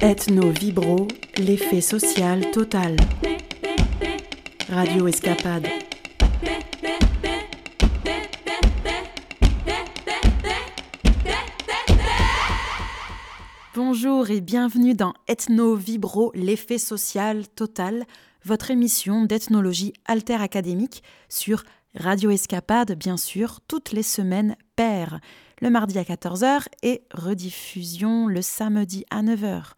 Ethno Vibro, l'effet social total. Radio Escapade. Bonjour et bienvenue dans Ethno Vibro, l'effet social total, votre émission d'ethnologie alter académique sur Radio Escapade, bien sûr, toutes les semaines paires le mardi à 14h et rediffusion le samedi à 9h.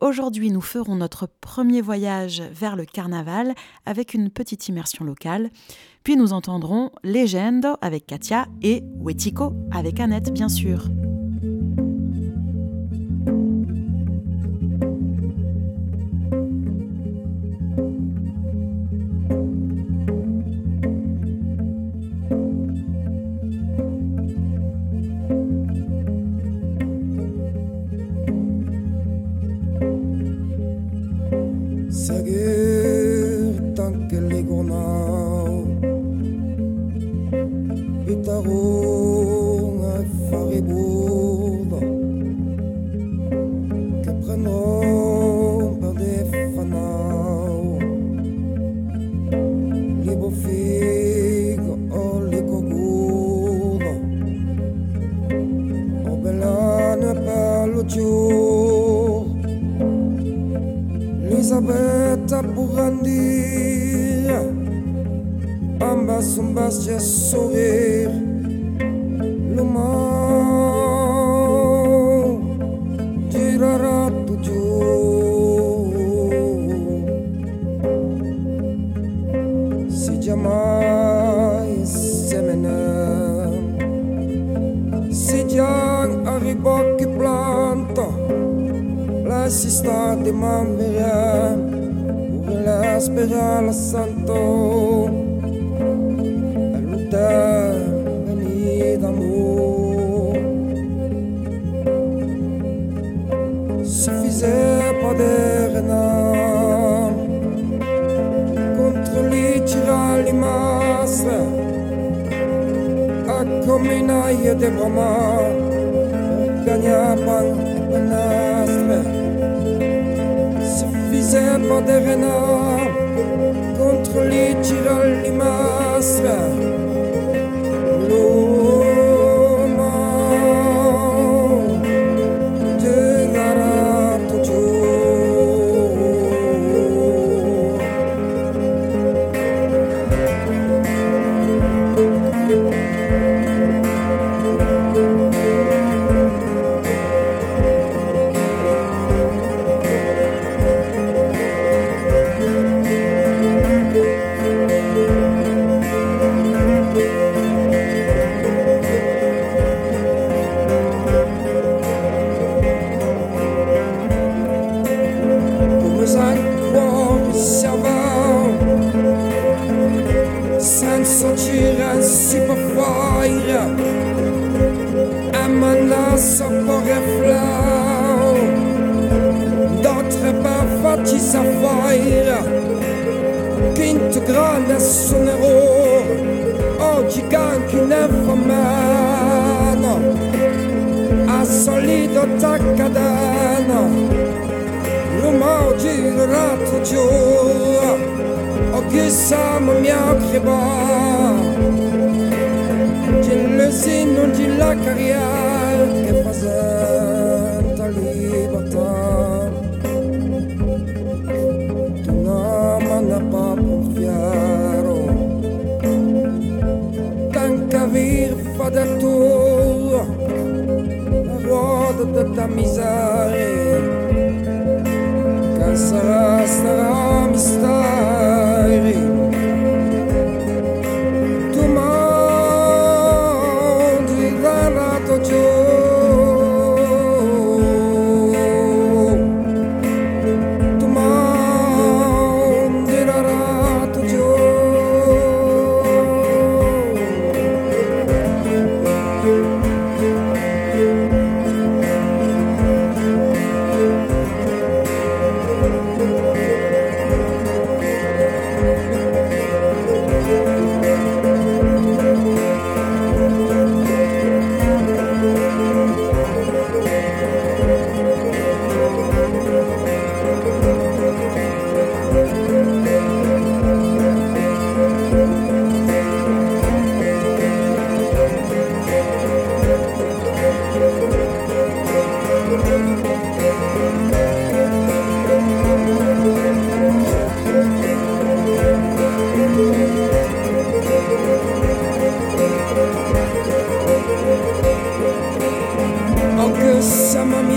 Aujourd'hui, nous ferons notre premier voyage vers le carnaval avec une petite immersion locale. Puis nous entendrons Légende avec Katia et Wetiko avec Annette, bien sûr. Anastácia sou eu. lida tacka denna Rumođi ratu čuva Ogi samo mjak je ba di la carriera Che fazer misère. Quand sera, sera.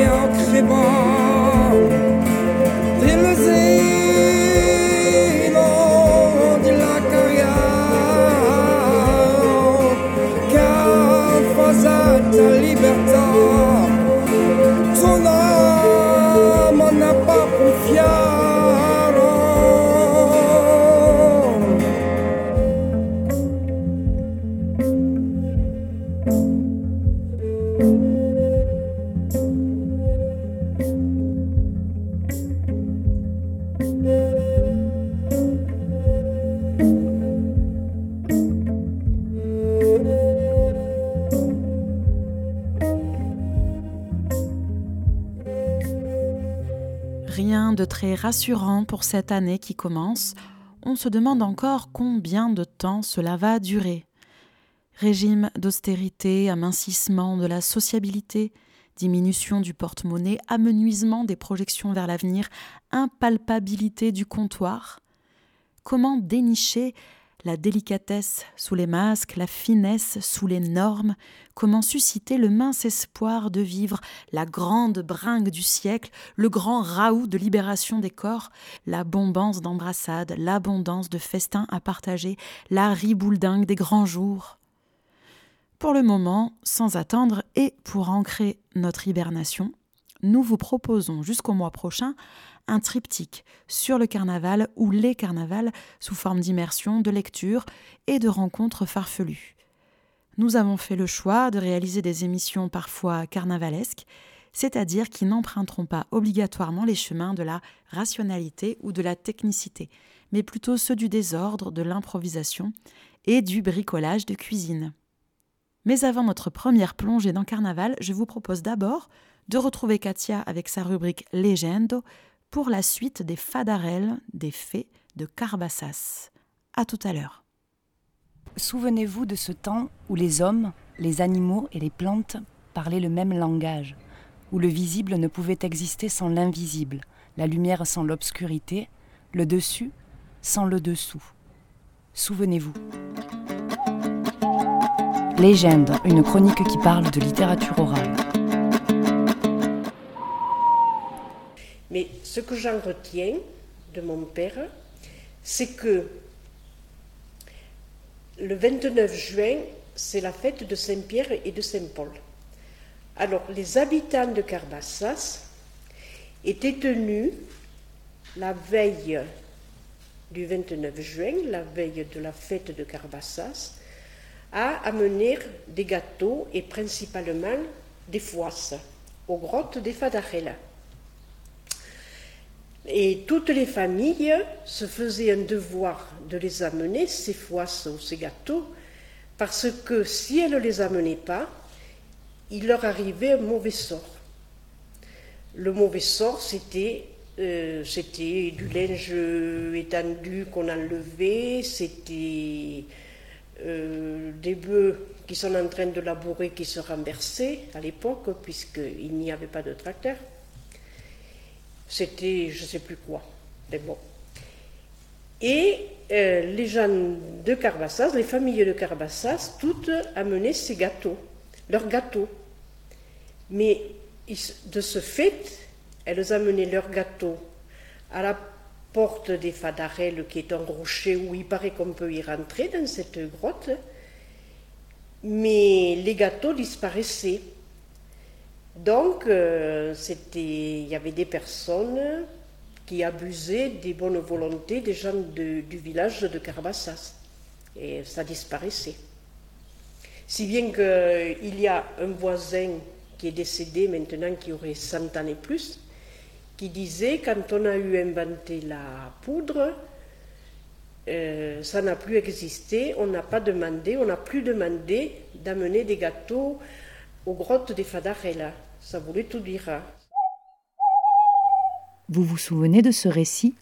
médiocrement. Rassurant pour cette année qui commence, on se demande encore combien de temps cela va durer. Régime d'austérité, amincissement de la sociabilité, diminution du porte-monnaie, amenuisement des projections vers l'avenir, impalpabilité du comptoir. Comment dénicher la délicatesse sous les masques, la finesse sous les normes, comment susciter le mince espoir de vivre la grande bringue du siècle, le grand raout de libération des corps, l'abondance d'embrassades, l'abondance de festins à partager, la ribouledingue des grands jours. Pour le moment, sans attendre et pour ancrer notre hibernation, nous vous proposons jusqu'au mois prochain un triptyque sur le carnaval ou les carnavals sous forme d'immersion, de lecture et de rencontres farfelues. Nous avons fait le choix de réaliser des émissions parfois carnavalesques, c'est-à-dire qui n'emprunteront pas obligatoirement les chemins de la rationalité ou de la technicité, mais plutôt ceux du désordre, de l'improvisation et du bricolage de cuisine. Mais avant notre première plongée dans Carnaval, je vous propose d'abord de retrouver Katia avec sa rubrique Legendo pour la suite des fadarelles des fées de Carbassas. À tout à l'heure. Souvenez-vous de ce temps où les hommes, les animaux et les plantes parlaient le même langage, où le visible ne pouvait exister sans l'invisible, la lumière sans l'obscurité, le dessus sans le dessous. Souvenez-vous. Légende, une chronique qui parle de littérature orale. Ce que j'en retiens de mon père, c'est que le 29 juin, c'est la fête de Saint-Pierre et de Saint-Paul. Alors, les habitants de Carbassas étaient tenus la veille du 29 juin, la veille de la fête de Carbassas, à amener des gâteaux et principalement des foisses aux grottes des Fadarella. Et toutes les familles se faisaient un devoir de les amener, ces foisses ou ces gâteaux, parce que si elles ne les amenaient pas, il leur arrivait un mauvais sort. Le mauvais sort, c'était euh, du linge étendu qu'on enlevait, c'était euh, des bœufs qui sont en train de labourer qui se renversaient à l'époque, puisqu'il n'y avait pas de tracteur. C'était je ne sais plus quoi. Mais bon. Et euh, les gens de Carbassas, les familles de Carbassas, toutes amenaient ces gâteaux, leurs gâteaux. Mais de ce fait, elles amenaient leurs gâteaux à la porte des Fadarelles, qui est un rocher où il paraît qu'on peut y rentrer dans cette grotte. Mais les gâteaux disparaissaient. Donc, euh, il y avait des personnes qui abusaient des bonnes volontés des gens du village de Carabassas. Et ça disparaissait. Si bien qu'il y a un voisin qui est décédé maintenant, qui aurait 100 ans et plus, qui disait quand on a eu inventé la poudre, euh, ça n'a plus existé, on n'a pas demandé, on n'a plus demandé d'amener des gâteaux aux grottes des Fadarella. Ça voulait tout dire. Hein. Vous vous souvenez de ce récit?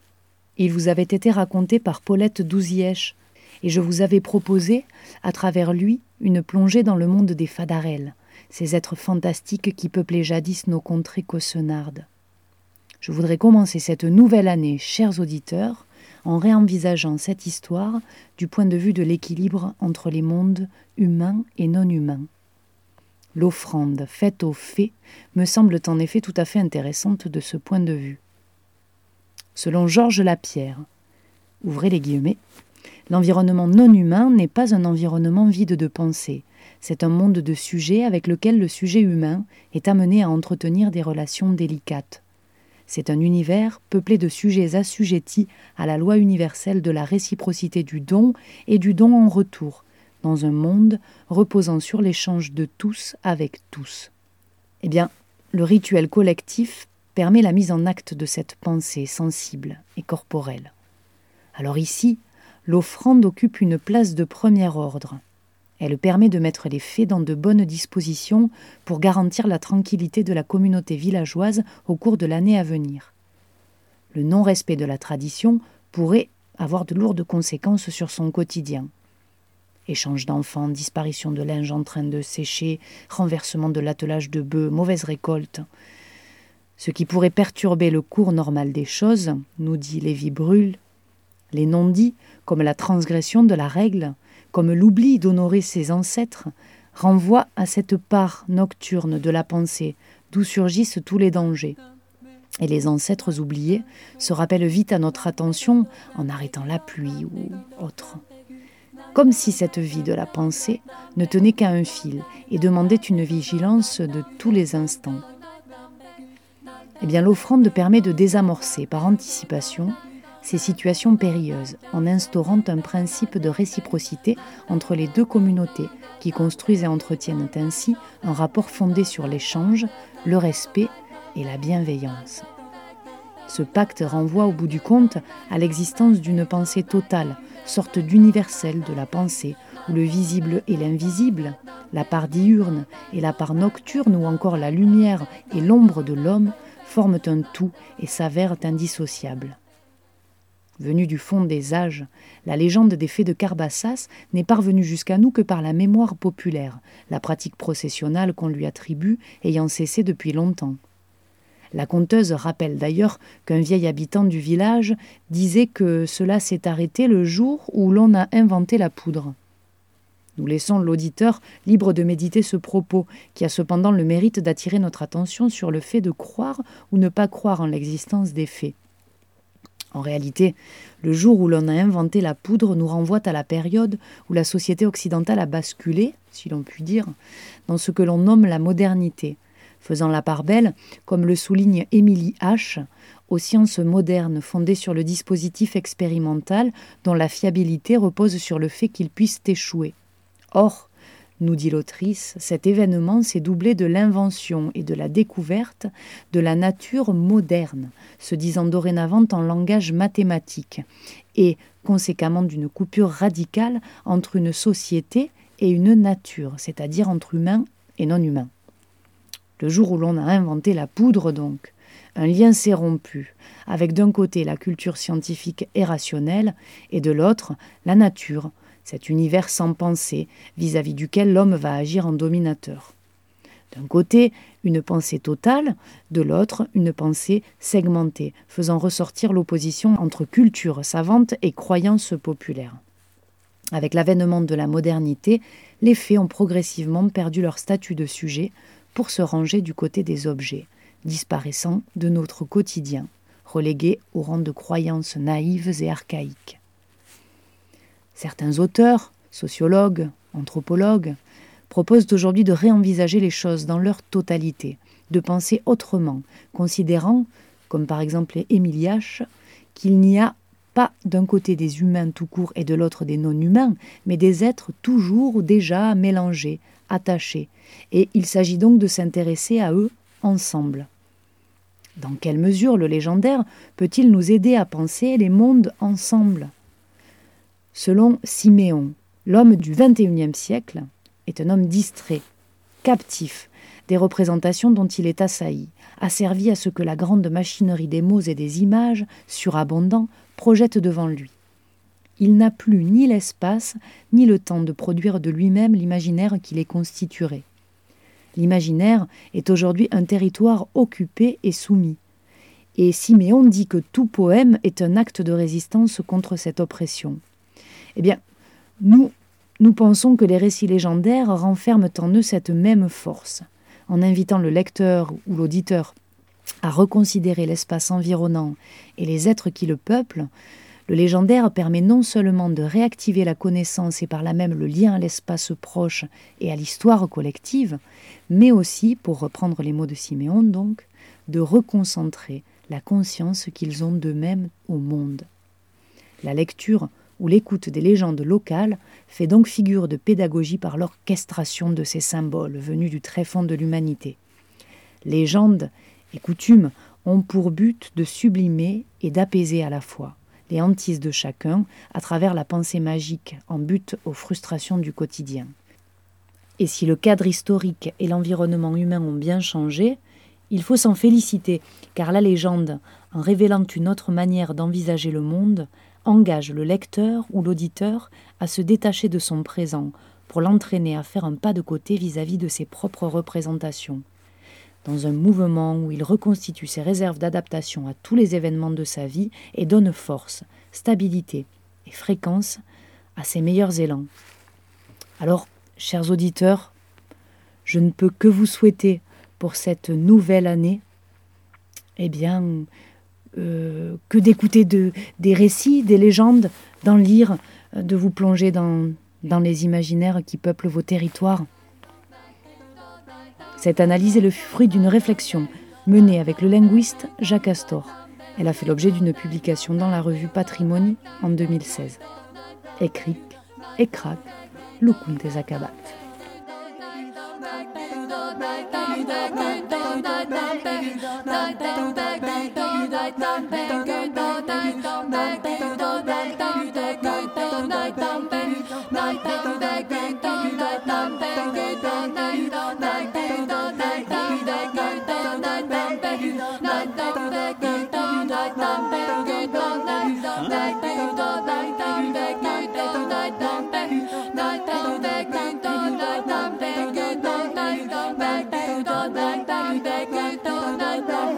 Il vous avait été raconté par Paulette Douzièche, et je vous avais proposé, à travers lui, une plongée dans le monde des Fadarelles, ces êtres fantastiques qui peuplaient jadis nos contrées caussonardes. Je voudrais commencer cette nouvelle année, chers auditeurs, en réenvisageant cette histoire du point de vue de l'équilibre entre les mondes humains et non humains. L'offrande faite aux fées me semble en effet tout à fait intéressante de ce point de vue. Selon Georges Lapierre, ouvrez les guillemets, l'environnement non humain n'est pas un environnement vide de pensée, c'est un monde de sujets avec lequel le sujet humain est amené à entretenir des relations délicates. C'est un univers peuplé de sujets assujettis à la loi universelle de la réciprocité du don et du don en retour, dans un monde reposant sur l'échange de tous avec tous. Eh bien, le rituel collectif permet la mise en acte de cette pensée sensible et corporelle. Alors ici, l'offrande occupe une place de premier ordre. Elle permet de mettre les faits dans de bonnes dispositions pour garantir la tranquillité de la communauté villageoise au cours de l'année à venir. Le non-respect de la tradition pourrait avoir de lourdes conséquences sur son quotidien. Échange d'enfants, disparition de linge en train de sécher, renversement de l'attelage de bœufs, mauvaise récolte. Ce qui pourrait perturber le cours normal des choses, nous dit Lévi Brûle, les non-dits, comme la transgression de la règle, comme l'oubli d'honorer ses ancêtres, renvoient à cette part nocturne de la pensée d'où surgissent tous les dangers. Et les ancêtres oubliés se rappellent vite à notre attention en arrêtant la pluie ou autre comme si cette vie de la pensée ne tenait qu'à un fil et demandait une vigilance de tous les instants. Eh bien, l'offrande permet de désamorcer par anticipation ces situations périlleuses en instaurant un principe de réciprocité entre les deux communautés qui construisent et entretiennent ainsi un rapport fondé sur l'échange, le respect et la bienveillance. Ce pacte renvoie au bout du compte à l'existence d'une pensée totale, sorte d'universel de la pensée, où le visible et l'invisible, la part diurne et la part nocturne, ou encore la lumière et l'ombre de l'homme, forment un tout et s'avèrent indissociables. Venue du fond des âges, la légende des fées de Carbassas n'est parvenue jusqu'à nous que par la mémoire populaire, la pratique processionnelle qu'on lui attribue ayant cessé depuis longtemps. La conteuse rappelle d'ailleurs qu'un vieil habitant du village disait que cela s'est arrêté le jour où l'on a inventé la poudre. Nous laissons l'auditeur libre de méditer ce propos, qui a cependant le mérite d'attirer notre attention sur le fait de croire ou ne pas croire en l'existence des faits. En réalité, le jour où l'on a inventé la poudre nous renvoie à la période où la société occidentale a basculé, si l'on peut dire, dans ce que l'on nomme la modernité, faisant la part belle, comme le souligne Émilie H., aux sciences modernes fondées sur le dispositif expérimental dont la fiabilité repose sur le fait qu'il puisse échouer. Or, nous dit l'autrice, cet événement s'est doublé de l'invention et de la découverte de la nature moderne, se disant dorénavant en langage mathématique, et conséquemment d'une coupure radicale entre une société et une nature, c'est-à-dire entre humains et non humains le jour où l'on a inventé la poudre donc, un lien s'est rompu, avec d'un côté la culture scientifique et rationnelle, et de l'autre la nature, cet univers sans pensée vis-à-vis duquel l'homme va agir en dominateur. D'un côté, une pensée totale, de l'autre, une pensée segmentée, faisant ressortir l'opposition entre culture savante et croyance populaire. Avec l'avènement de la modernité, les faits ont progressivement perdu leur statut de sujet, pour se ranger du côté des objets, disparaissant de notre quotidien, relégués au rang de croyances naïves et archaïques. Certains auteurs, sociologues, anthropologues, proposent aujourd'hui de réenvisager les choses dans leur totalité, de penser autrement, considérant, comme par exemple Émile qu'il n'y a pas d'un côté des humains tout court et de l'autre des non-humains, mais des êtres toujours déjà mélangés, attachés, et il s'agit donc de s'intéresser à eux ensemble. Dans quelle mesure le légendaire peut-il nous aider à penser les mondes ensemble? Selon Siméon, l'homme du XXIe siècle est un homme distrait, captif des représentations dont il est assailli, asservi à ce que la grande machinerie des mots et des images, surabondants, projette devant lui il n'a plus ni l'espace ni le temps de produire de lui-même l'imaginaire qui les constituerait. L'imaginaire est aujourd'hui un territoire occupé et soumis. Et Siméon dit que tout poème est un acte de résistance contre cette oppression. Eh bien, nous, Nous pensons que les récits légendaires renferment en eux cette même force. En invitant le lecteur ou l'auditeur à reconsidérer l'espace environnant et les êtres qui le peuplent, le légendaire permet non seulement de réactiver la connaissance et par là même le lien à l'espace proche et à l'histoire collective, mais aussi, pour reprendre les mots de Siméon donc, de reconcentrer la conscience qu'ils ont d'eux-mêmes au monde. La lecture ou l'écoute des légendes locales fait donc figure de pédagogie par l'orchestration de ces symboles venus du tréfonds de l'humanité. Légendes et coutumes ont pour but de sublimer et d'apaiser à la fois les hantises de chacun à travers la pensée magique en but aux frustrations du quotidien. Et si le cadre historique et l'environnement humain ont bien changé, il faut s'en féliciter, car la légende, en révélant une autre manière d'envisager le monde, engage le lecteur ou l'auditeur à se détacher de son présent pour l'entraîner à faire un pas de côté vis-à-vis -vis de ses propres représentations. Dans un mouvement où il reconstitue ses réserves d'adaptation à tous les événements de sa vie et donne force, stabilité et fréquence à ses meilleurs élans. Alors, chers auditeurs, je ne peux que vous souhaiter pour cette nouvelle année, eh bien, euh, que d'écouter de, des récits, des légendes, d'en lire, euh, de vous plonger dans, les imaginaires qui peuplent vos territoires. Cette analyse est le fruit d'une réflexion menée avec le linguiste Jacques Astor. Elle a fait l'objet d'une publication dans la revue Patrimony en 2016. Écrit, Ekrak, Lukun des Night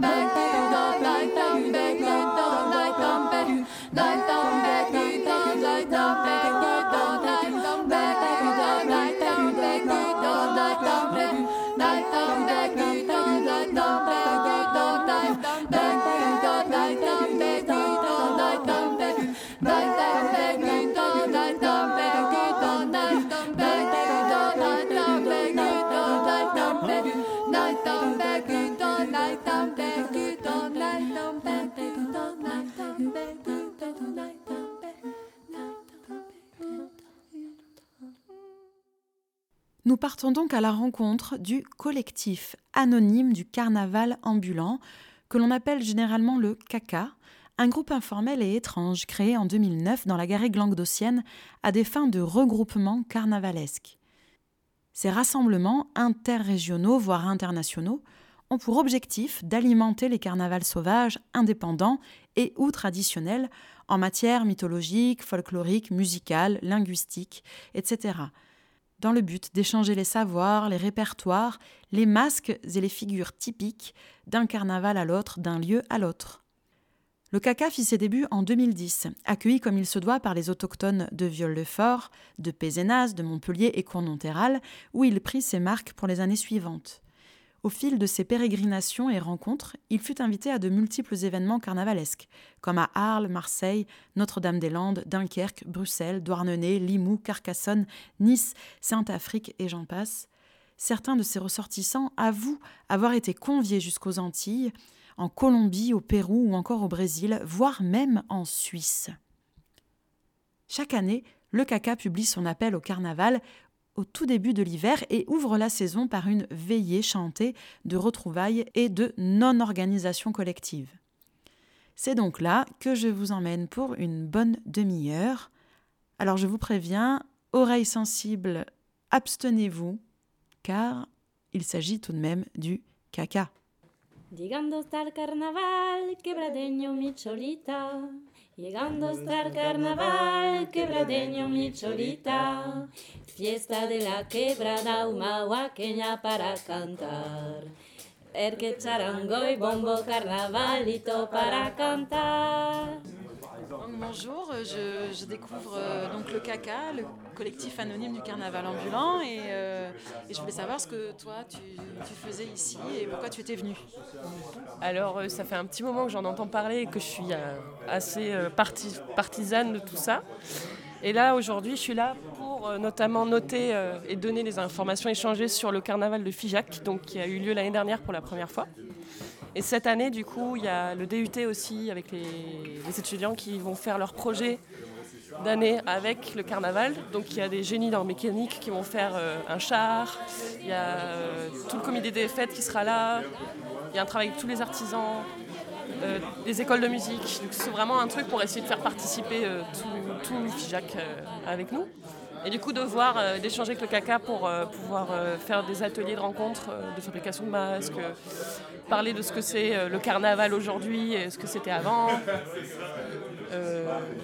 Bye. Nous partons donc à la rencontre du collectif anonyme du carnaval ambulant, que l'on appelle généralement le CACA, un groupe informel et étrange créé en 2009 dans la garrigue languedocienne à des fins de regroupement carnavalesque. Ces rassemblements interrégionaux, voire internationaux, ont pour objectif d'alimenter les carnavals sauvages indépendants et ou traditionnels en matière mythologique, folklorique, musicale, linguistique, etc., dans le but d'échanger les savoirs, les répertoires, les masques et les figures typiques d'un carnaval à l'autre, d'un lieu à l'autre. Le CACA fit ses débuts en 2010, accueilli comme il se doit par les autochtones de Viol-le-Fort, de Pézenas, de Montpellier et Cournonterral, où il prit ses marques pour les années suivantes. Au fil de ses pérégrinations et rencontres, il fut invité à de multiples événements carnavalesques, comme à Arles, Marseille, Notre-Dame-des-Landes, Dunkerque, Bruxelles, Douarnenez, Limoux, Carcassonne, Nice, Sainte-Afrique et j'en passe. Certains de ses ressortissants avouent avoir été conviés jusqu'aux Antilles, en Colombie, au Pérou ou encore au Brésil, voire même en Suisse. Chaque année, le CACA publie son appel au carnaval au tout début de l'hiver et ouvre la saison par une veillée chantée de retrouvailles et de non-organisation collective. C'est donc là que je vous emmène pour une bonne demi-heure. Alors je vous préviens, oreilles sensibles, abstenez-vous, car il s'agit tout de même du caca. Llegando hasta el carnaval, quebradeño mi cholita. Fiesta de la quebrada humahuaqueña para cantar. El que charango y bombo carnavalito para cantar. Bonjour, je, découvre euh, donc le CACA, le collectif anonyme du carnaval ambulant, euh, et, je voulais savoir ce que toi tu, faisais ici et pourquoi tu étais venu. Alors euh, ça fait un petit moment que j'en entends parler et que je suis assez partisane de tout ça. Et là aujourd'hui je suis là pour notamment noter et donner les informations échangées sur le carnaval de Figeac, donc qui a eu lieu l'année dernière pour la première fois. Et cette année, du coup, il y a le DUT aussi avec les, étudiants qui vont faire leur projet d'année avec le carnaval. Donc il y a des génies dans mécanique qui vont faire euh, un char, il y a euh, tout le comité des fêtes qui sera là, il y a un travail avec tous les artisans, euh, des écoles de musique. c'est vraiment un truc pour essayer de faire participer tout, tout le FIJAC avec nous. Et du coup, de voir, euh, d'échanger avec le caca pour euh, pouvoir euh, faire des ateliers de rencontres, de fabrication de masques, parler de ce que c'est le carnaval aujourd'hui et ce que c'était avant.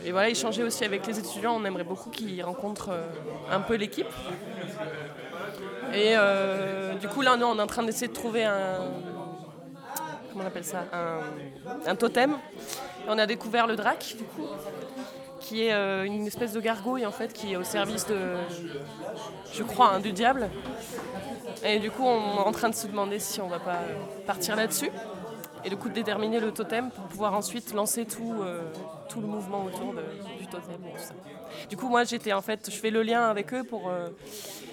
et voilà, échanger aussi avec les étudiants. On aimerait beaucoup qu'ils rencontrent un peu l'équipe. Et du coup, là, nous, on est en train d'essayer de trouver un. Comment on appelle ça un, un totem. on a découvert le drac, du coup qui est euh, une espèce de gargouille en fait, qui est au service de, je crois, hein, du diable. Et du coup, on est en train de se demander si on va pas partir là-dessus. Et du coup, de déterminer le totem pour pouvoir ensuite lancer tout, euh, tout le mouvement autour du totem. Du coup, moi, j'étais en fait, je fais le lien avec eux pour. Euh,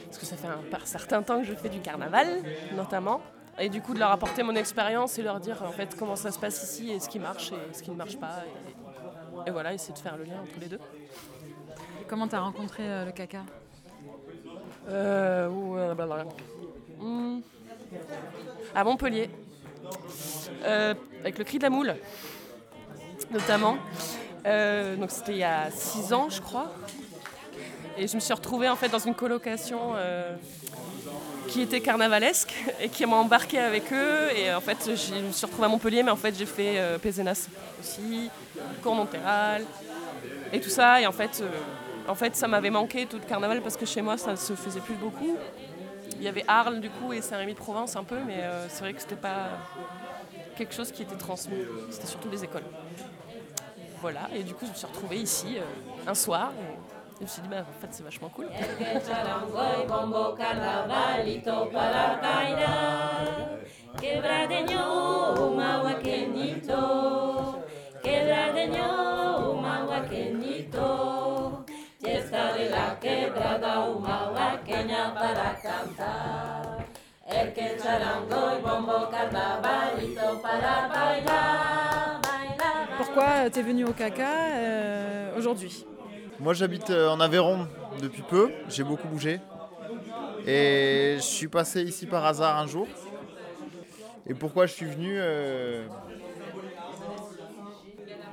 parce que ça fait un, certain temps que je fais du carnaval, notamment. Et du coup, de leur apporter mon expérience et leur dire en fait comment ça se passe ici et ce qui marche et ce qui ne marche pas. Voilà, essayer de faire le lien entre les deux. comment tu as rencontré euh, le caca? Euh, hmm. À Montpellier, euh, avec le cri de la moule, notamment. donc c'était il y a six ans, je crois. Et je me suis retrouvée en fait dans une colocation qui était carnavalesque et qui m'a embarqué avec eux. Et en fait, je me suis retrouvée à Montpellier, mais en fait, j'ai fait euh, Pézenas aussi, Cour-Montéral et tout ça. Et en fait, euh, en fait ça m'avait manqué tout le carnaval parce que chez moi, ça ne se faisait plus beaucoup. Il y avait Arles du coup et Saint-Rémy-de-Provence un peu, mais euh, c'est vrai que c'était pas quelque chose qui était transmis. C'était surtout des écoles. Voilà, et du coup, je me suis retrouvée ici un soir. Je me bah, en fait, c'est vachement cool. Pourquoi tu es venu au caca euh, aujourd'hui? Moi j'habite euh, en Aveyron depuis peu, j'ai beaucoup bougé. Et je suis passé ici par hasard un jour. Et pourquoi je suis venu euh,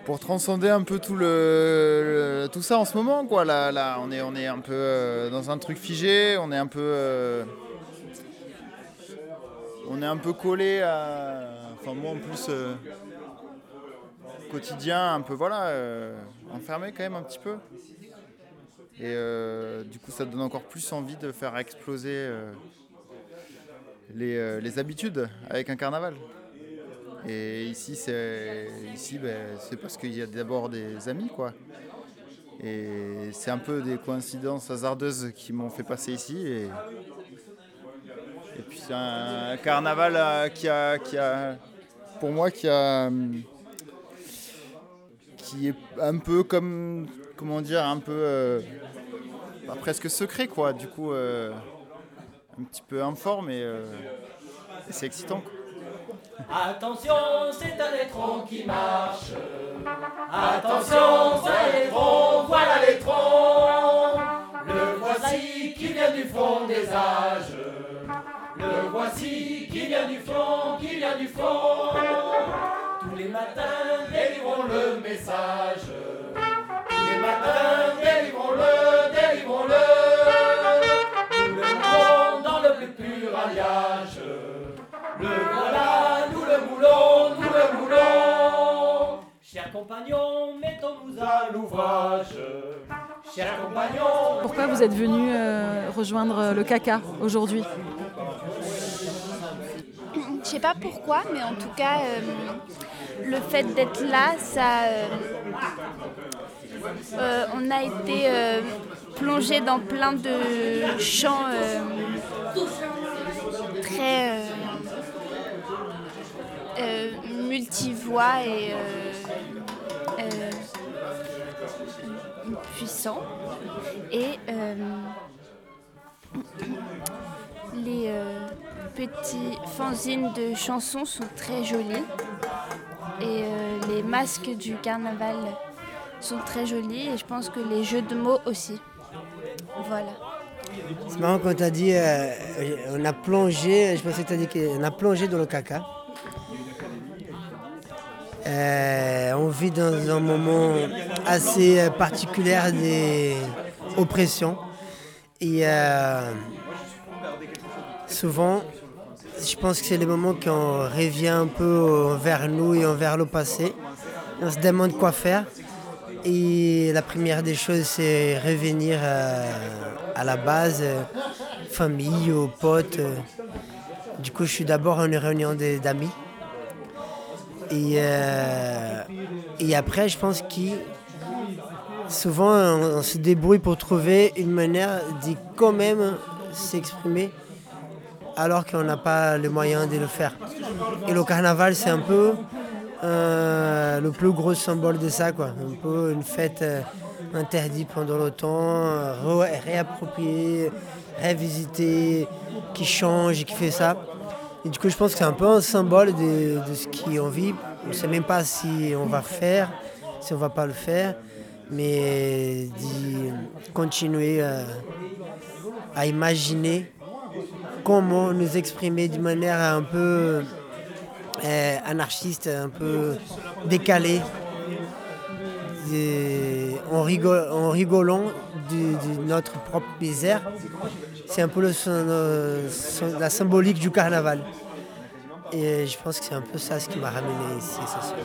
Pour transcender un peu tout, le, tout ça en ce moment. Quoi. Là, on, est, on est un peu euh, dans un truc figé, on est un peu... on est un peu collé à... Enfin moi en plus quotidien un peu voilà enfermé quand même un petit peu et euh, du coup, ça donne encore plus envie de faire exploser euh, euh, les, habitudes avec un carnaval. Et ici, c'est ici, ben, c'est parce qu'il y a d'abord des amis, quoi. Et c'est un peu des coïncidences hasardeuses qui m'ont fait passer ici. Et, et puis c'est un carnaval qui a, qui a, pour moi, qui a, qui est un peu comme, comment dire, un peu bah, presque secret, quoi. Du coup, euh, un petit peu informe mais euh, c'est excitant. Attention, c'est un étron qui marche. Attention, c'est un étron, voilà l'étron. Le voici qui vient du fond des âges. Le voici qui vient du fond, qui vient du fond matins, délivrons le message. Tous les matins, délivrons-le, délivrons-le. Nous le moulons dans le plus pur alliage. Le voilà, nous le moulons, nous le moulons. Chers compagnons, mettons-nous à l'ouvrage. Chers compagnons. Pourquoi vous êtes venu euh, rejoindre le caca aujourd'hui? Je ne sais pas pourquoi, mais en tout cas, euh, le fait d'être là, ça. euh, euh, on a été euh, plongé dans plein de champs euh, très multivoix et puissants. Et les petits fanzines de chansons sont très jolis. Et euh, les masques du carnaval sont très jolis. Et je pense que les jeux de mots aussi. Voilà. C'est marrant quand tu as dit euh, on a plongé, je pensais que tu as dit qu'on a plongé dans le caca. Euh, on vit dans un moment assez particulier des oppressions. Et souvent, je pense que c'est les moments qu'on revient un peu vers nous et vers le passé. On se demande quoi faire. Et la première des choses, c'est revenir euh, à la base, euh, famille, aux potes. Du coup, je suis d'abord en réunion d'amis. Et, euh, et après, je pense que souvent, on, on se débrouille pour trouver une manière de quand même s'exprimer alors qu'on n'a pas les moyens de le faire. Et le carnaval, c'est un peu euh, le plus gros symbole de ça, quoi. Un peu une fête euh, interdite pendant le temps, euh, réappropriée, révisitée, qui change, qui fait ça. Et du coup, je pense que c'est un peu un symbole de, ce qu'on vit. On ne sait même pas si on va faire, si on va pas le faire, mais d'y continuer à imaginer comment nous exprimer d'une manière un peu euh, anarchiste, un peu décalée, en, rigol- en rigolant de, notre propre misère. C'est un peu euh, la symbolique du carnaval. Et je pense que c'est un peu ça ce qui m'a ramené ici, c'est sûr.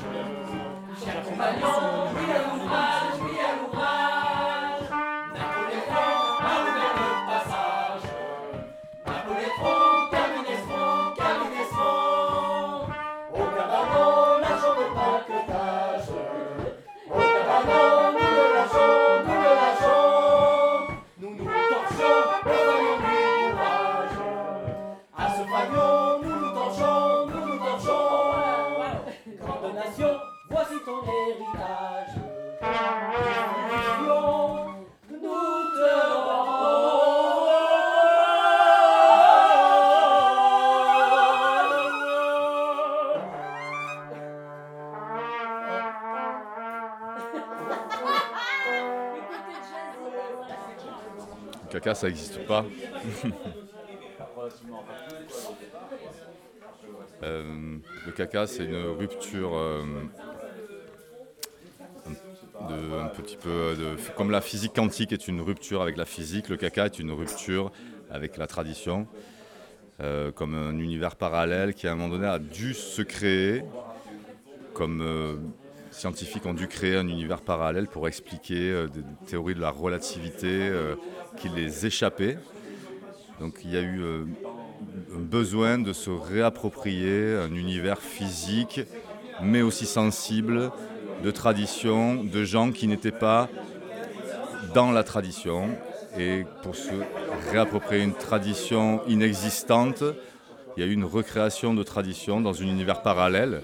Le caca, ça n'existe pas. Euh, le caca, c'est une rupture euh, de, un petit peu de, comme la physique quantique est une rupture avec la physique, le caca est une rupture avec la tradition, euh, comme un univers parallèle qui à un moment donné a dû se créer, comme scientifiques ont dû créer un univers parallèle pour expliquer euh, des théories de la relativité euh, qui les échappaient. Donc il y a eu euh, un besoin de se réapproprier un univers physique, mais aussi sensible, de tradition, de gens qui n'étaient pas dans la tradition. Et pour se réapproprier une tradition inexistante, il y a eu une recréation de tradition dans un univers parallèle,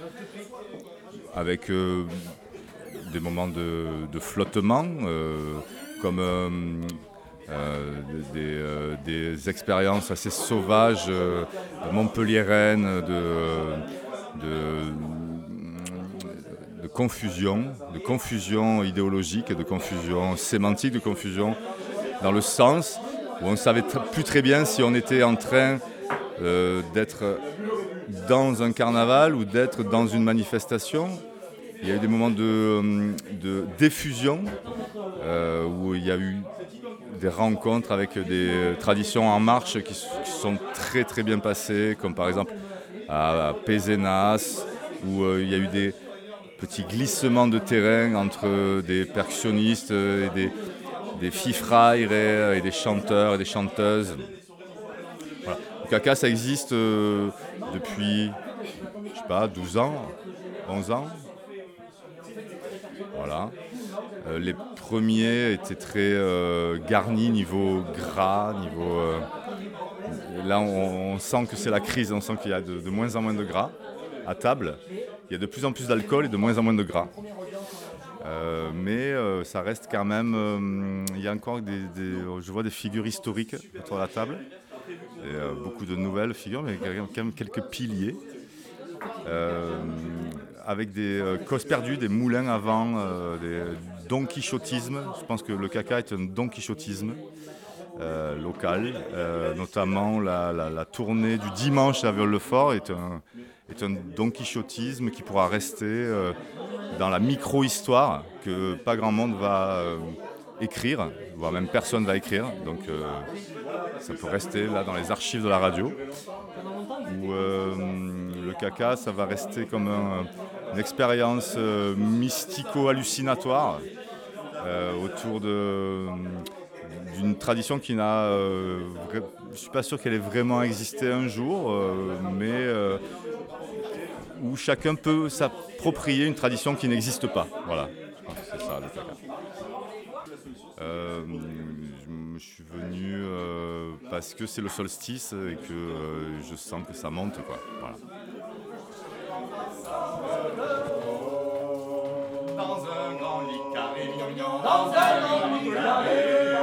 avec euh, des moments de, flottement, euh, comme euh, des, expériences assez sauvages, montpelliéraines, de, confusion, de confusion idéologique, de confusion sémantique, de confusion dans le sens où on ne savait plus très bien si on était en train d'être dans un carnaval ou d'être dans une manifestation. Il y a eu des moments de, de diffusion euh, où il y a eu des rencontres avec des traditions en marche qui, qui sont très très bien passées, comme par exemple à Pézenas, où euh, il y a eu des petits glissements de terrain entre des percussionnistes et des, des et des chanteurs et des chanteuses. Le caca, ça existe euh, depuis, je sais pas, 12 ans, 11 ans. Voilà. Euh, les premiers étaient très euh, garnis niveau gras, niveau. là, on, sent que c'est la crise, on sent qu'il y a de, moins en moins de gras à table. Il y a de plus en plus d'alcool et de moins en moins de gras. Mais ça reste quand même. il y a encore des- Je vois des figures historiques autour de la table. Euh, beaucoup de nouvelles figures, mais quand même quelques piliers. Euh, avec des euh, causes perdues, des moulins avant, des don quichotisme. Je pense que le caca est un don quichotisme local, notamment la, tournée du dimanche à Viol-le-Fort est un, est don quichotisme qui pourra rester dans la micro-histoire que pas grand monde va écrire, voire même personne va écrire. Donc ça peut rester là dans les archives de la radio. Où euh, le caca, ça va rester comme un- une expérience euh, mystico-hallucinatoire euh, autour de d'une tradition qui n'a. je ne suis pas sûr qu'elle ait vraiment existé un jour, mais où chacun peut s'approprier une tradition qui n'existe pas. Voilà, que c'est ça le caca. Euh, je me suis venu euh, parce que c'est le solstice et que euh, je sens que ça monte. Quoi. Voilà. Dans un grand lit carré Dans un grand lit carré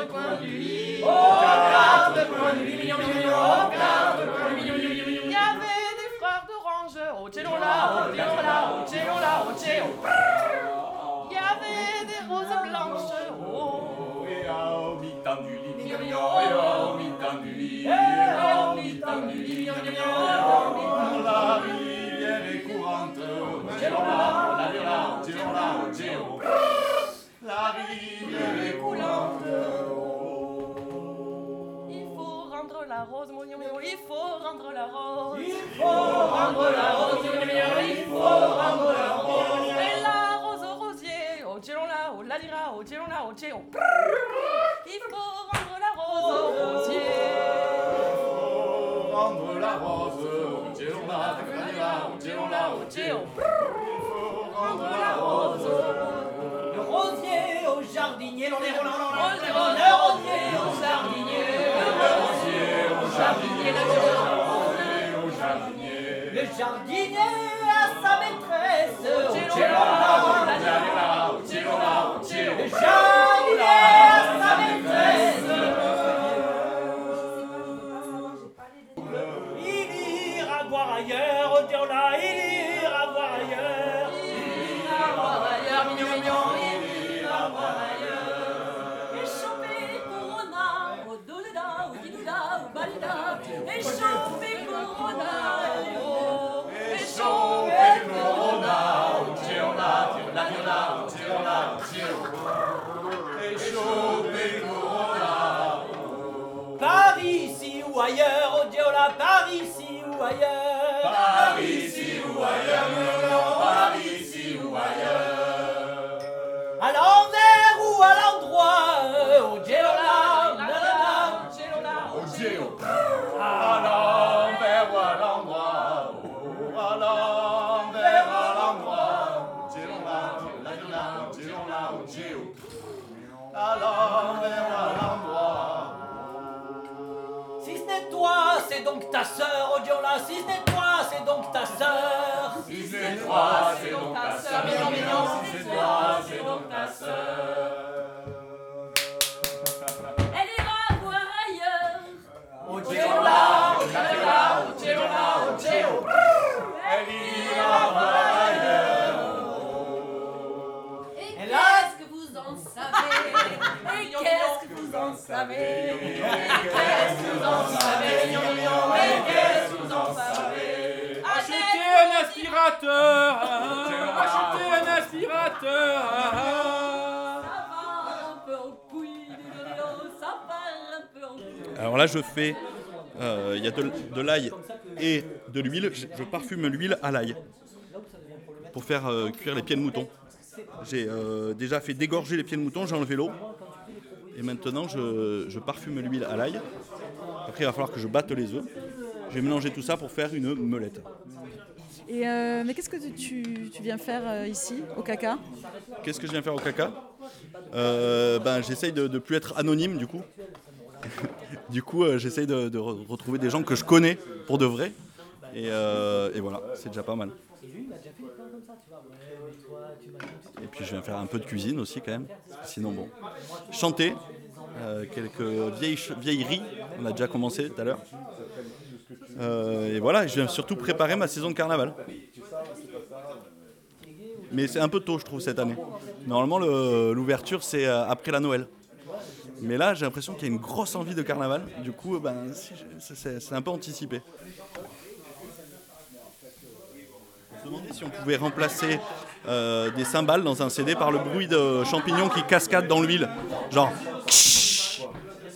quatre coins du lit. Aux quatre coins du lit. Mignon mignon Aux quatre coins du lit. Mignon mignon Il y avait des frères d'orange, là, là, là, tchelon. Il y avait des roses blanches, oh. Et au mi-temps du lit. Mignon mignon Et au mi-temps du lit la rose, Il faut rendre la rose Et la rose au rosier, au tchelon là, au ladira, au tchelon là, au tchelon. Il faut rendre la rose au rosier. Rendre la rose Tirons là, la tirons là, tirons Rendre la rose Le rosier au jardinier, l'on est roulant, Le rosier au jardinier, Le rosier au jardinier. Le rosier au jardinier ailleurs. Paris ici ou ailleurs, non, Paris ici ou ailleurs. À l'envers ou à l'endroit, au nanana. Au À l'envers ou à l'endroit. À l'envers à au À l'envers c'est donc ta sœur, au diola. Si ce n'est toi, c'est donc ta sœur. Si c'est toi, c'est donc ta sœur Alors là, je fais. euh, Il y a de, l'ail et de l'huile. Je, je parfume l'huile à l'ail pour faire euh, cuire les pieds de mouton. J'ai euh, déjà fait dégorger les pieds de mouton, j'ai enlevé l'eau. Et maintenant, je, je parfume l'huile à l'ail. Après, il va falloir que je batte les œufs. Je vais mélanger tout ça pour faire une melette. Et euh, mais qu'est-ce que tu, tu viens faire euh, ici, au caca? Qu'est-ce que je viens faire au caca? Euh, ben, J'essaye de ne plus être anonyme du coup. du coup, euh, j'essaye de, de re- retrouver des gens que je connais pour de vrai. Et, et voilà, c'est déjà pas mal. Et puis je viens faire un peu de cuisine aussi quand même. Sinon, bon. Chanter, euh, quelques vieilles, vieilleries, on a déjà commencé tout à l'heure. Euh, et voilà, je viens surtout préparer ma saison de carnaval. Mais c'est un peu tôt, je trouve, cette année. Normalement, le- l'ouverture, c'est euh, après la Noël. Mais là, j'ai l'impression qu'il y a une grosse envie de carnaval. Du coup, ben, c'est un peu anticipé. Demandait si on pouvait remplacer euh, des cymbales dans un CD par le bruit de champignons qui cascadent dans l'huile. Genre.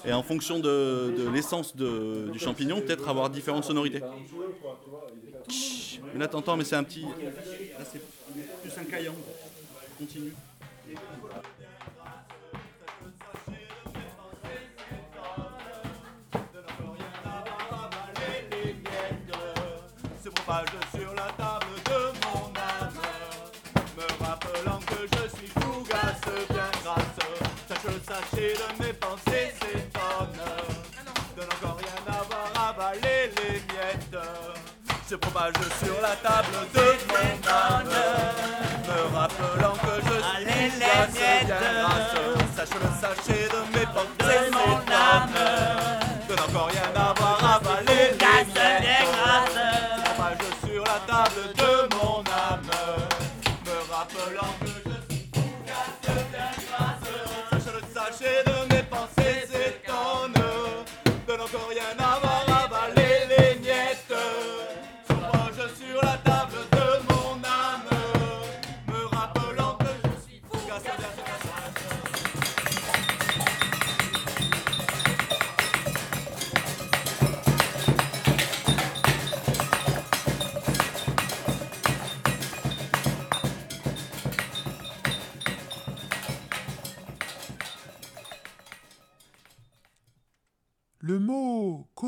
Et en fonction de, l'essence du champignon, peut-être avoir différentes sonorités. Mais là, t'entends, mais c'est un petit. Là, c'est plus un caillant. Continue. De mes pensées s'étonne, de n'encore rien avoir avalé les miettes. Se propage sur la table de mon âme, me rappelant que je suis fougace, bien grasse. Sache le sachet de mes pensées s'étonne, de n'encore rien avoir avalé les miettes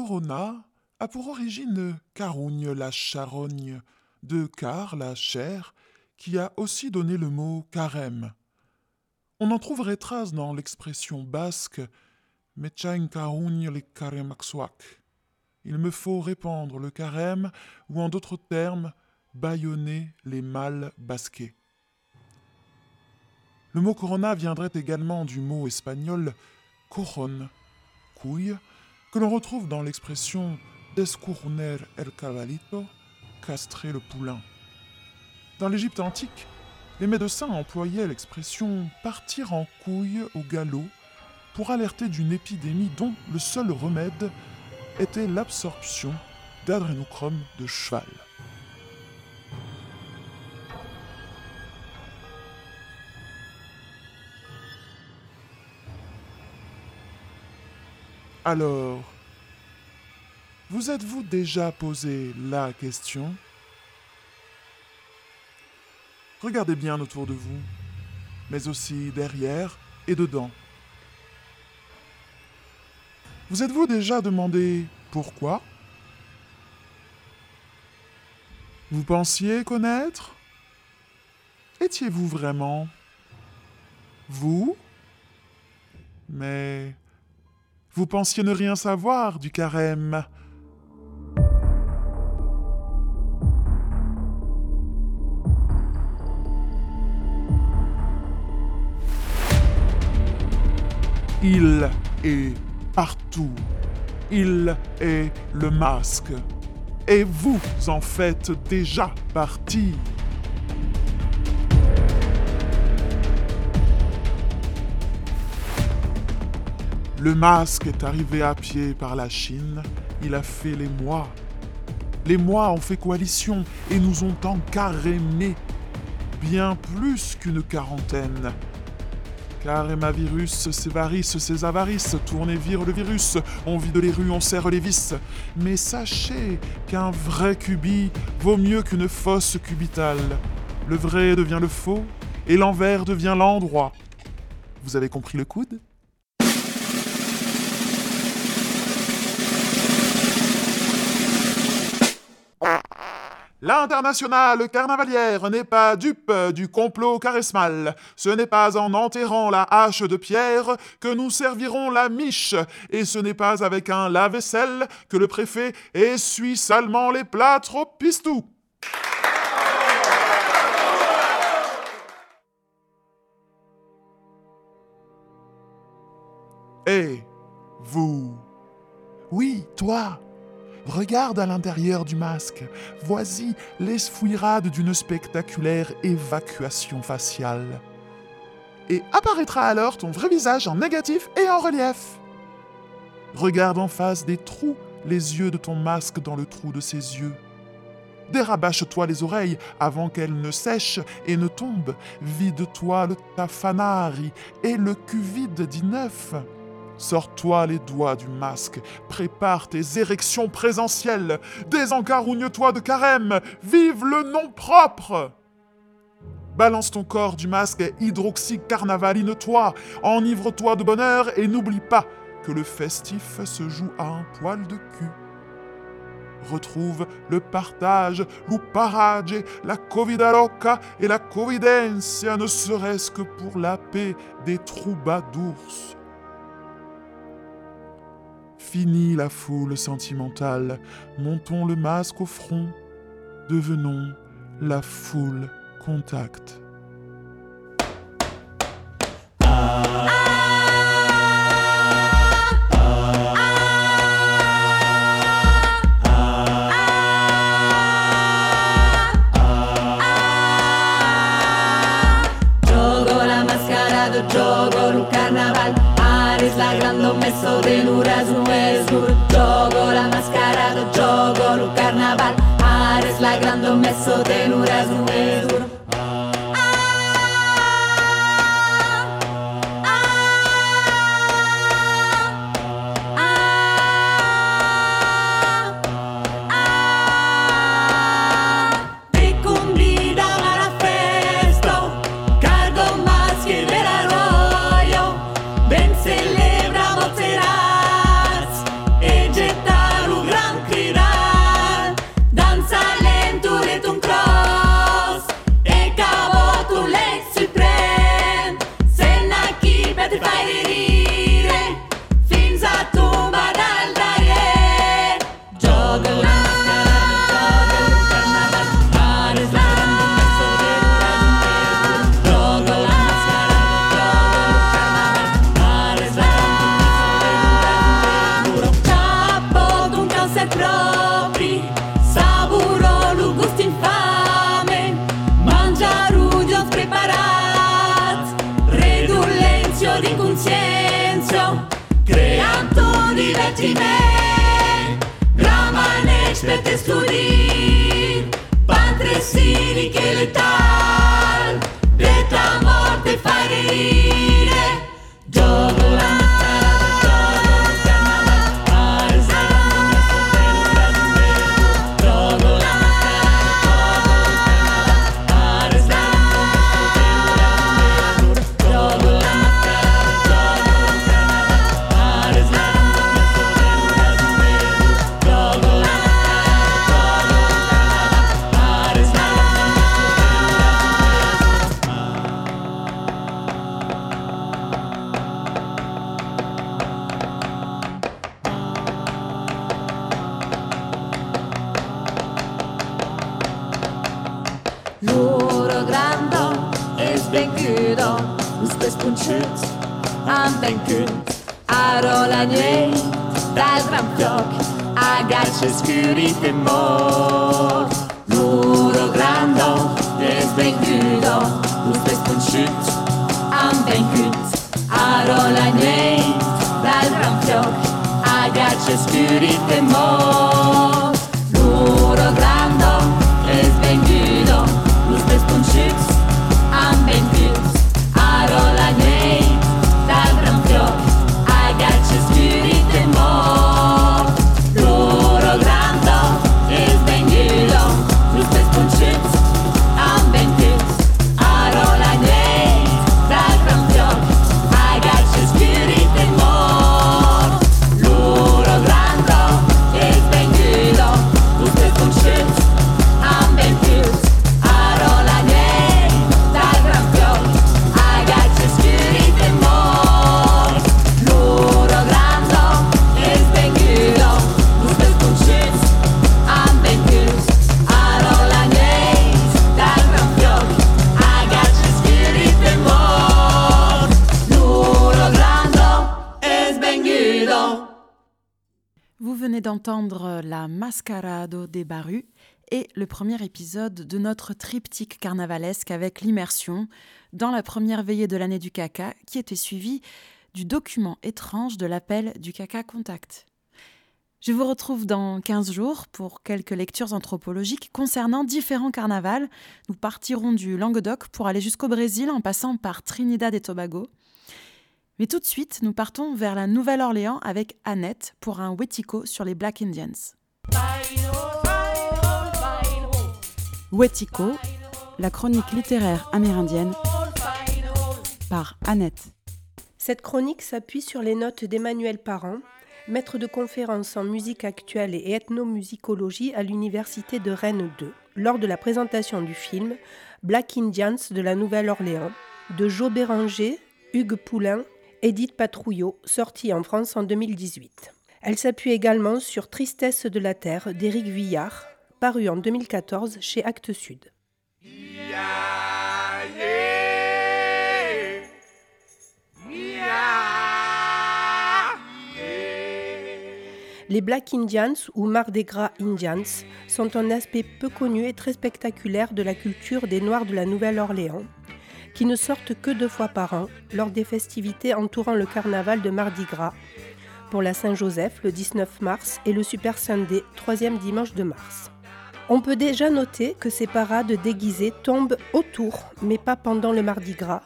corona a pour origine carougne la charogne, de car la chair, qui a aussi donné le mot carême. On en trouverait trace dans l'expression basque Mechain carougne caremaxuac. Il me faut répandre le carême, ou en d'autres termes, bâillonner les mâles basqués. Le mot corona viendrait également du mot espagnol coron, couille, que l'on retrouve dans l'expression descourner el cabalito, castrer le poulain. Dans l'Égypte antique, les médecins employaient l'expression partir en couille au galop pour alerter d'une épidémie dont le seul remède était l'absorption d'adrénochrome de cheval. Alors, vous êtes-vous déjà posé la question? Regardez bien autour de vous, mais aussi derrière et dedans. Vous êtes-vous déjà demandé pourquoi? Vous pensiez connaître? Étiez-vous vraiment Vous? Mais vous pensiez ne rien savoir du carême. Il est partout. Il est le masque. Et vous en faites déjà partie. Le masque est arrivé à pied par la Chine. Il a fait les mois. Les mois ont fait coalition et nous ont encarémés. Bien plus qu'une quarantaine. Carémavirus, ces varices, ces avarices, tournez vire le virus, on vide les rues, on serre les vis. Mais sachez qu'un vrai cubi vaut mieux qu'une fausse cubitale. Le vrai devient le faux, et l'envers devient l'endroit. Vous avez compris le coude? L'internationale carnavalière n'est pas dupe du complot charismal. Ce n'est pas en enterrant la hache de pierre que nous servirons la miche, et ce n'est pas avec un lave-vaisselle que le préfet essuie salement les plats trop pistous. Et vous Oui, toi Regarde à l'intérieur du masque. Voici l'esfouirade d'une spectaculaire évacuation faciale. Et apparaîtra alors ton vrai visage en négatif et en relief. Regarde en face des trous les yeux de ton masque dans le trou de ses yeux. Dérabâche-toi les oreilles avant qu'elles ne sèchent et ne tombent. Vide-toi le tafanari et le cul vide dit neuf. Sors-toi les doigts du masque, prépare tes érections présentielles, désencarougne-toi de carême, vive le nom propre Balance ton corps du masque hydroxycarnavaline-toi, enivre-toi de bonheur et n'oublie pas que le festif se joue à un poil de cul. Retrouve le partage, l'uparage, la covida loca et la covidencia, ne serait-ce que pour la paix des troubadours. Fini la foule sentimentale, montons le masque au front, devenons la foule contact. Gioco grande messo de nuras no es dur Gioco la mascarado, gioco il carnaval. Aris la grande messo de nuras no es dur te studir, Patre que che. Mascarado des Barus et le premier épisode de notre triptyque carnavalesque avec l'immersion dans la première veillée de l'année du caca qui était suivie du document étrange de l'appel du caca contact. Je vous retrouve dans 15 jours pour quelques lectures anthropologiques concernant différents carnavals. Nous partirons du Languedoc pour aller jusqu'au Brésil en passant par Trinidad et Tobago. Mais tout de suite, nous partons vers la Nouvelle-Orléans avec Annette pour un Wetico sur les Black Indians. Wetico, la chronique littéraire amérindienne par Annette. Cette chronique s'appuie sur les notes d'Emmanuel Parent, maître de conférences en musique actuelle et ethnomusicologie à l'université de Rennes 2, lors de la présentation du film Black Indians de la Nouvelle-Orléans de Joe Béranger, Hugues Poulain, Edith Patrouillot, sorti en France en 2018. Elle s'appuie également sur Tristesse de la Terre d'Éric Vuillard, paru en 2014 chez Actes Sud. Les Black Indians ou Mardi Gras Indians sont un aspect peu connu et très spectaculaire de la culture des Noirs de la Nouvelle-Orléans, qui ne sortent que deux fois par an lors des festivités entourant le carnaval de Mardi Gras, pour la Saint-Joseph le 19 mars et le Super Sunday, troisième dimanche de mars. On peut déjà noter que ces parades déguisées tombent autour, mais pas pendant le Mardi Gras,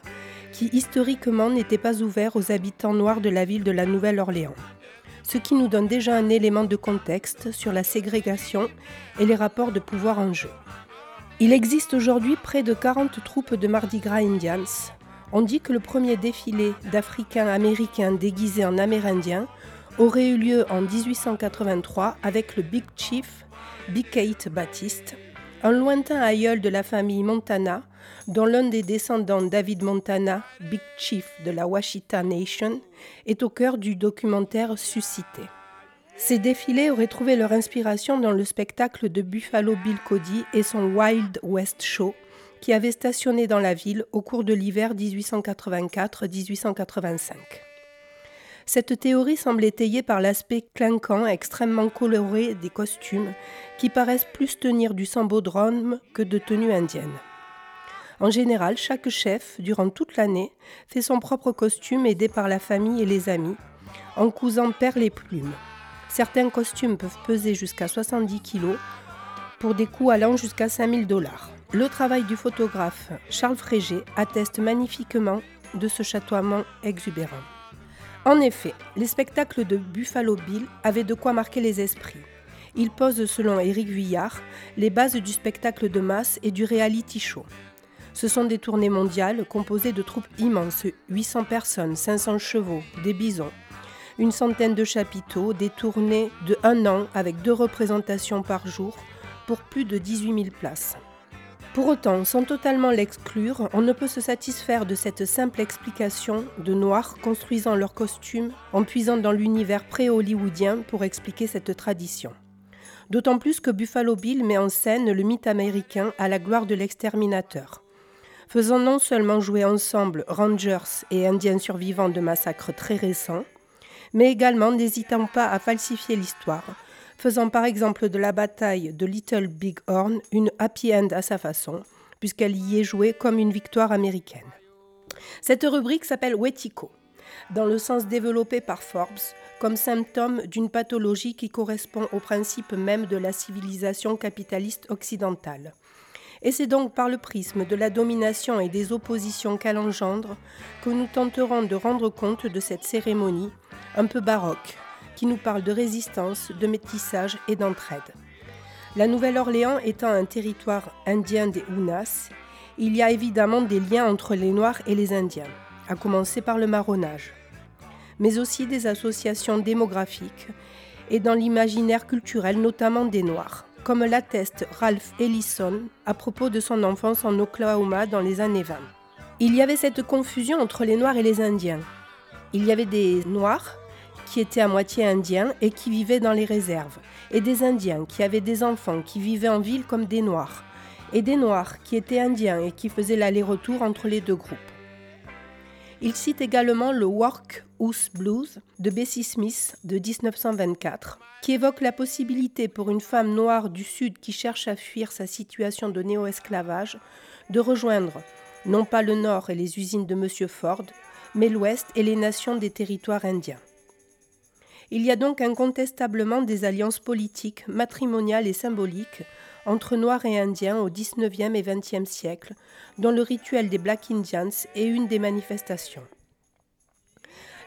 qui historiquement n'était pas ouvert aux habitants noirs de la ville de la Nouvelle-Orléans ce qui nous donne déjà un élément de contexte sur la ségrégation et les rapports de pouvoir en jeu. Il existe aujourd'hui près de 40 troupes de Mardi Gras Indians. On dit que le premier défilé d'Africains américains déguisés en Amérindiens aurait eu lieu en 1883 avec le Big Chief Big Kate Baptiste, un lointain aïeul de la famille Montana, dont l'un des descendants, David Montana, Big Chief de la Washita Nation, est au cœur du documentaire Suscité. Ces défilés auraient trouvé leur inspiration dans le spectacle de Buffalo Bill Cody et son Wild West Show, qui avait stationné dans la ville au cours de l'hiver 1884-1885. Cette théorie semble étayée par l'aspect clinquant, extrêmement coloré des costumes, qui paraissent plus tenir du sambodrome que de tenue indienne. En général, chaque chef, durant toute l'année, fait son propre costume aidé par la famille et les amis, en cousant perles et plumes. Certains costumes peuvent peser jusqu'à 70 kg pour des coûts allant jusqu'à 5000 dollars. Le travail du photographe Charles Frégé atteste magnifiquement de ce chatoiement exubérant. En effet, les spectacles de Buffalo Bill avaient de quoi marquer les esprits. Ils posent, selon Éric Vuillard, les bases du spectacle de masse et du reality show. Ce sont des tournées mondiales composées de troupes immenses, 800 personnes, 500 chevaux, des bisons, une centaine de chapiteaux, des tournées de un an avec deux représentations par jour pour plus de 18 000 places. Pour autant, sans totalement l'exclure, on ne peut se satisfaire de cette simple explication de Noirs construisant leurs costumes en puisant dans l'univers pré-hollywoodien pour expliquer cette tradition. D'autant plus que Buffalo Bill met en scène le mythe américain à la gloire de l'exterminateur. Faisant non seulement jouer ensemble Rangers et Indiens survivants de massacres très récents, mais également n'hésitant pas à falsifier l'histoire faisant par exemple de la bataille de Little Big Horn une happy end à sa façon, puisqu'elle y est jouée comme une victoire américaine. Cette rubrique s'appelle Wetico, dans le sens développé par Forbes comme symptôme d'une pathologie qui correspond au principe même de la civilisation capitaliste occidentale. Et c'est donc par le prisme de la domination et des oppositions qu'elle engendre que nous tenterons de rendre compte de cette cérémonie un peu baroque, qui nous parle de résistance, de métissage et d'entraide. La Nouvelle-Orléans étant un territoire indien des Unas, il y a évidemment des liens entre les Noirs et les Indiens, à commencer par le marronnage, mais aussi des associations démographiques et dans l'imaginaire culturel notamment des Noirs, comme l'atteste Ralph Ellison à propos de son enfance en Oklahoma dans les années 20. Il y avait cette confusion entre les Noirs et les Indiens. Il y avait des Noirs qui étaient à moitié indiens et qui vivaient dans les réserves, et des Indiens qui avaient des enfants qui vivaient en ville comme des Noirs, et des Noirs qui étaient indiens et qui faisaient l'aller-retour entre les deux groupes. Il cite également le work House Blues de Bessie Smith de 1924, qui évoque la possibilité pour une femme noire du Sud qui cherche à fuir sa situation de néo-esclavage de rejoindre non pas le Nord et les usines de M. Ford, mais l'Ouest et les nations des territoires indiens. Il y a donc incontestablement des alliances politiques, matrimoniales et symboliques entre Noirs et Indiens au XIXe et XXe siècle, dont le rituel des Black Indians est une des manifestations.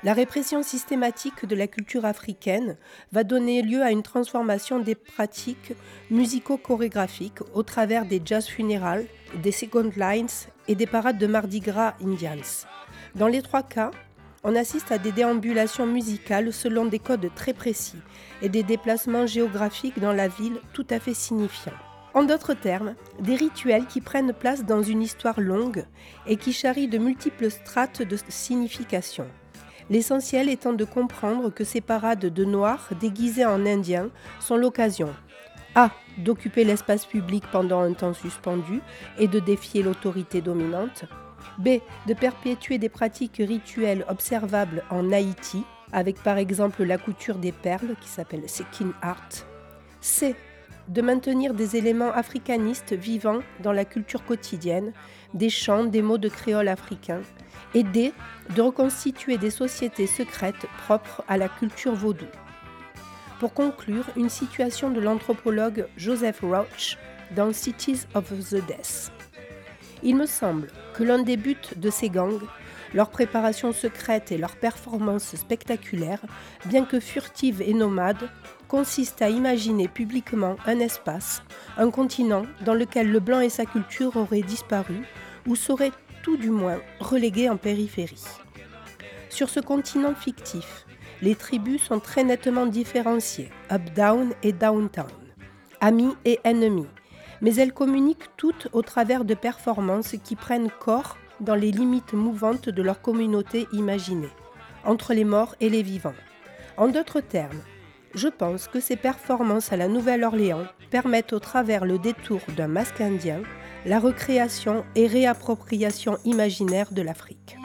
La répression systématique de la culture africaine va donner lieu à une transformation des pratiques musico-chorégraphiques au travers des jazz funérales, des second lines et des parades de Mardi Gras Indians. Dans les trois cas, on assiste à des déambulations musicales selon des codes très précis et des déplacements géographiques dans la ville tout à fait signifiants. En d'autres termes, des rituels qui prennent place dans une histoire longue et qui charrient de multiples strates de signification. L'essentiel étant de comprendre que ces parades de noirs déguisés en indiens sont l'occasion A. d'occuper l'espace public pendant un temps suspendu et de défier l'autorité dominante. B. de perpétuer des pratiques rituelles observables en Haïti, avec par exemple la couture des perles qui s'appelle Sekin Art. C. de maintenir des éléments africanistes vivants dans la culture quotidienne, des chants, des mots de créole africain, et D. de reconstituer des sociétés secrètes propres à la culture vaudou. Pour conclure, une situation de l'anthropologue Joseph Roach dans Cities of the Death. Il me semble que l'un des buts de ces gangs, leur préparation secrète et leur performance spectaculaire, bien que furtive et nomade, consiste à imaginer publiquement un espace, un continent dans lequel le blanc et sa culture auraient disparu ou seraient tout du moins relégués en périphérie. Sur ce continent fictif, les tribus sont très nettement différenciées, up-down et downtown, amis et ennemis, mais elles communiquent toutes au travers de performances qui prennent corps dans les limites mouvantes de leur communauté imaginée, entre les morts et les vivants. En d'autres termes, je pense que ces performances à la Nouvelle-Orléans permettent au travers le détour d'un masque indien la recréation et réappropriation imaginaire de l'Afrique.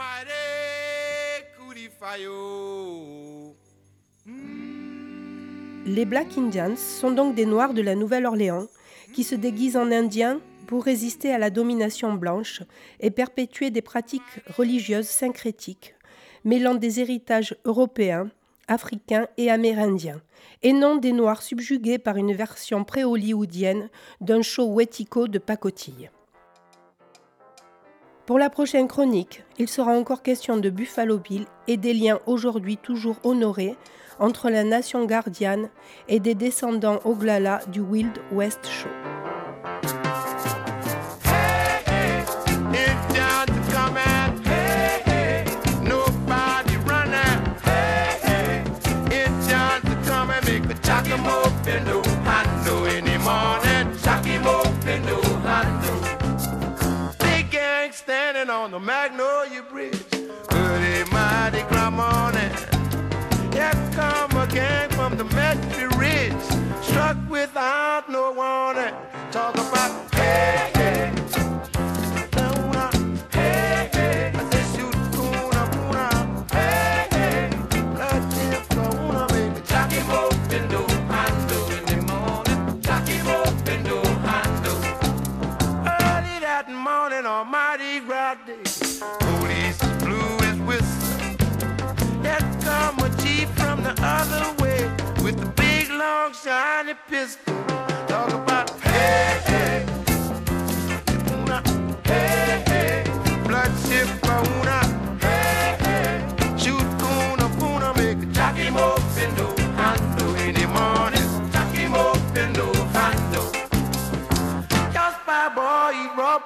Les Black Indians sont donc des Noirs de la Nouvelle-Orléans qui se déguisent en Indiens pour résister à la domination blanche et perpétuer des pratiques religieuses syncrétiques, mêlant des héritages européens, africains et amérindiens, et non des Noirs subjugués par une version pré-hollywoodienne d'un show wetico de pacotille. Pour la prochaine chronique, il sera encore question de Buffalo Bill et des liens aujourd'hui toujours honorés entre la nation gardienne et des descendants Oglala du Wild West Show. Gang from the Metro Ridge. Struck without no warning. Talk about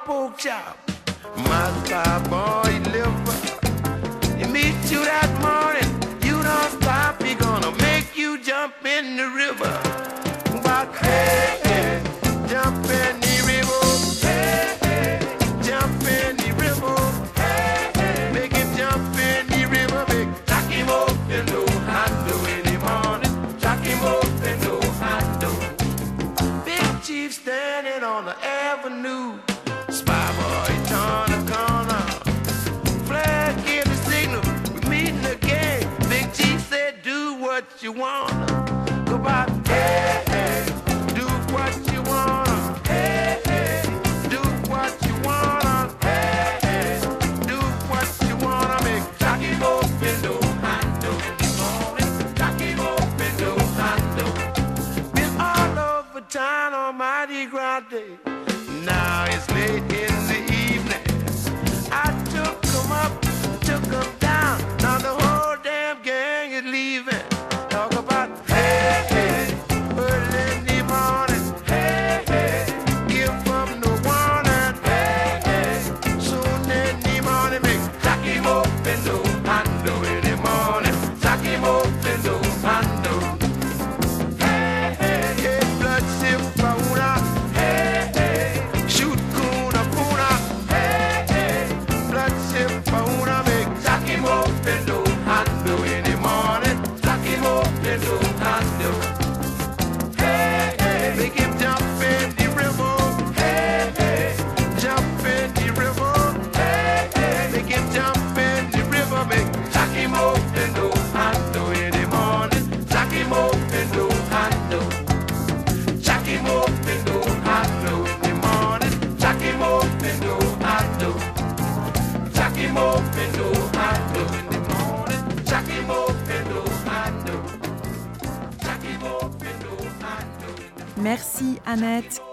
pork chop. My spy boy liver. He meet you that morning. You don't stop. He gonna make you jump in the river. But hey, hey, jump in the river. Hey, hey, jump in the river. Hey, hey, make him jump in the river. Make him up in the handle. Big chief standing on the avenue. you wanna.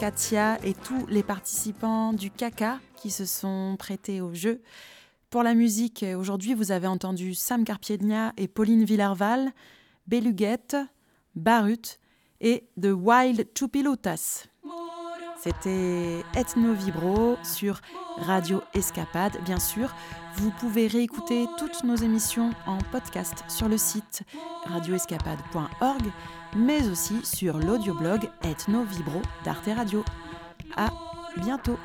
Katia et tous les participants du Caca qui se sont prêtés au jeu. Pour la musique, aujourd'hui, vous avez entendu Sam Carpiednia et Pauline Villarval, Beluguette, Barut et The Wild Chupilotas. C'était Ethno Vibro sur Radio Escapade, bien sûr. Vous pouvez réécouter toutes nos émissions en podcast sur le site radioescapade.org mais aussi sur l'audioblog Ethno Vibro d'Arte Radio. À bientôt!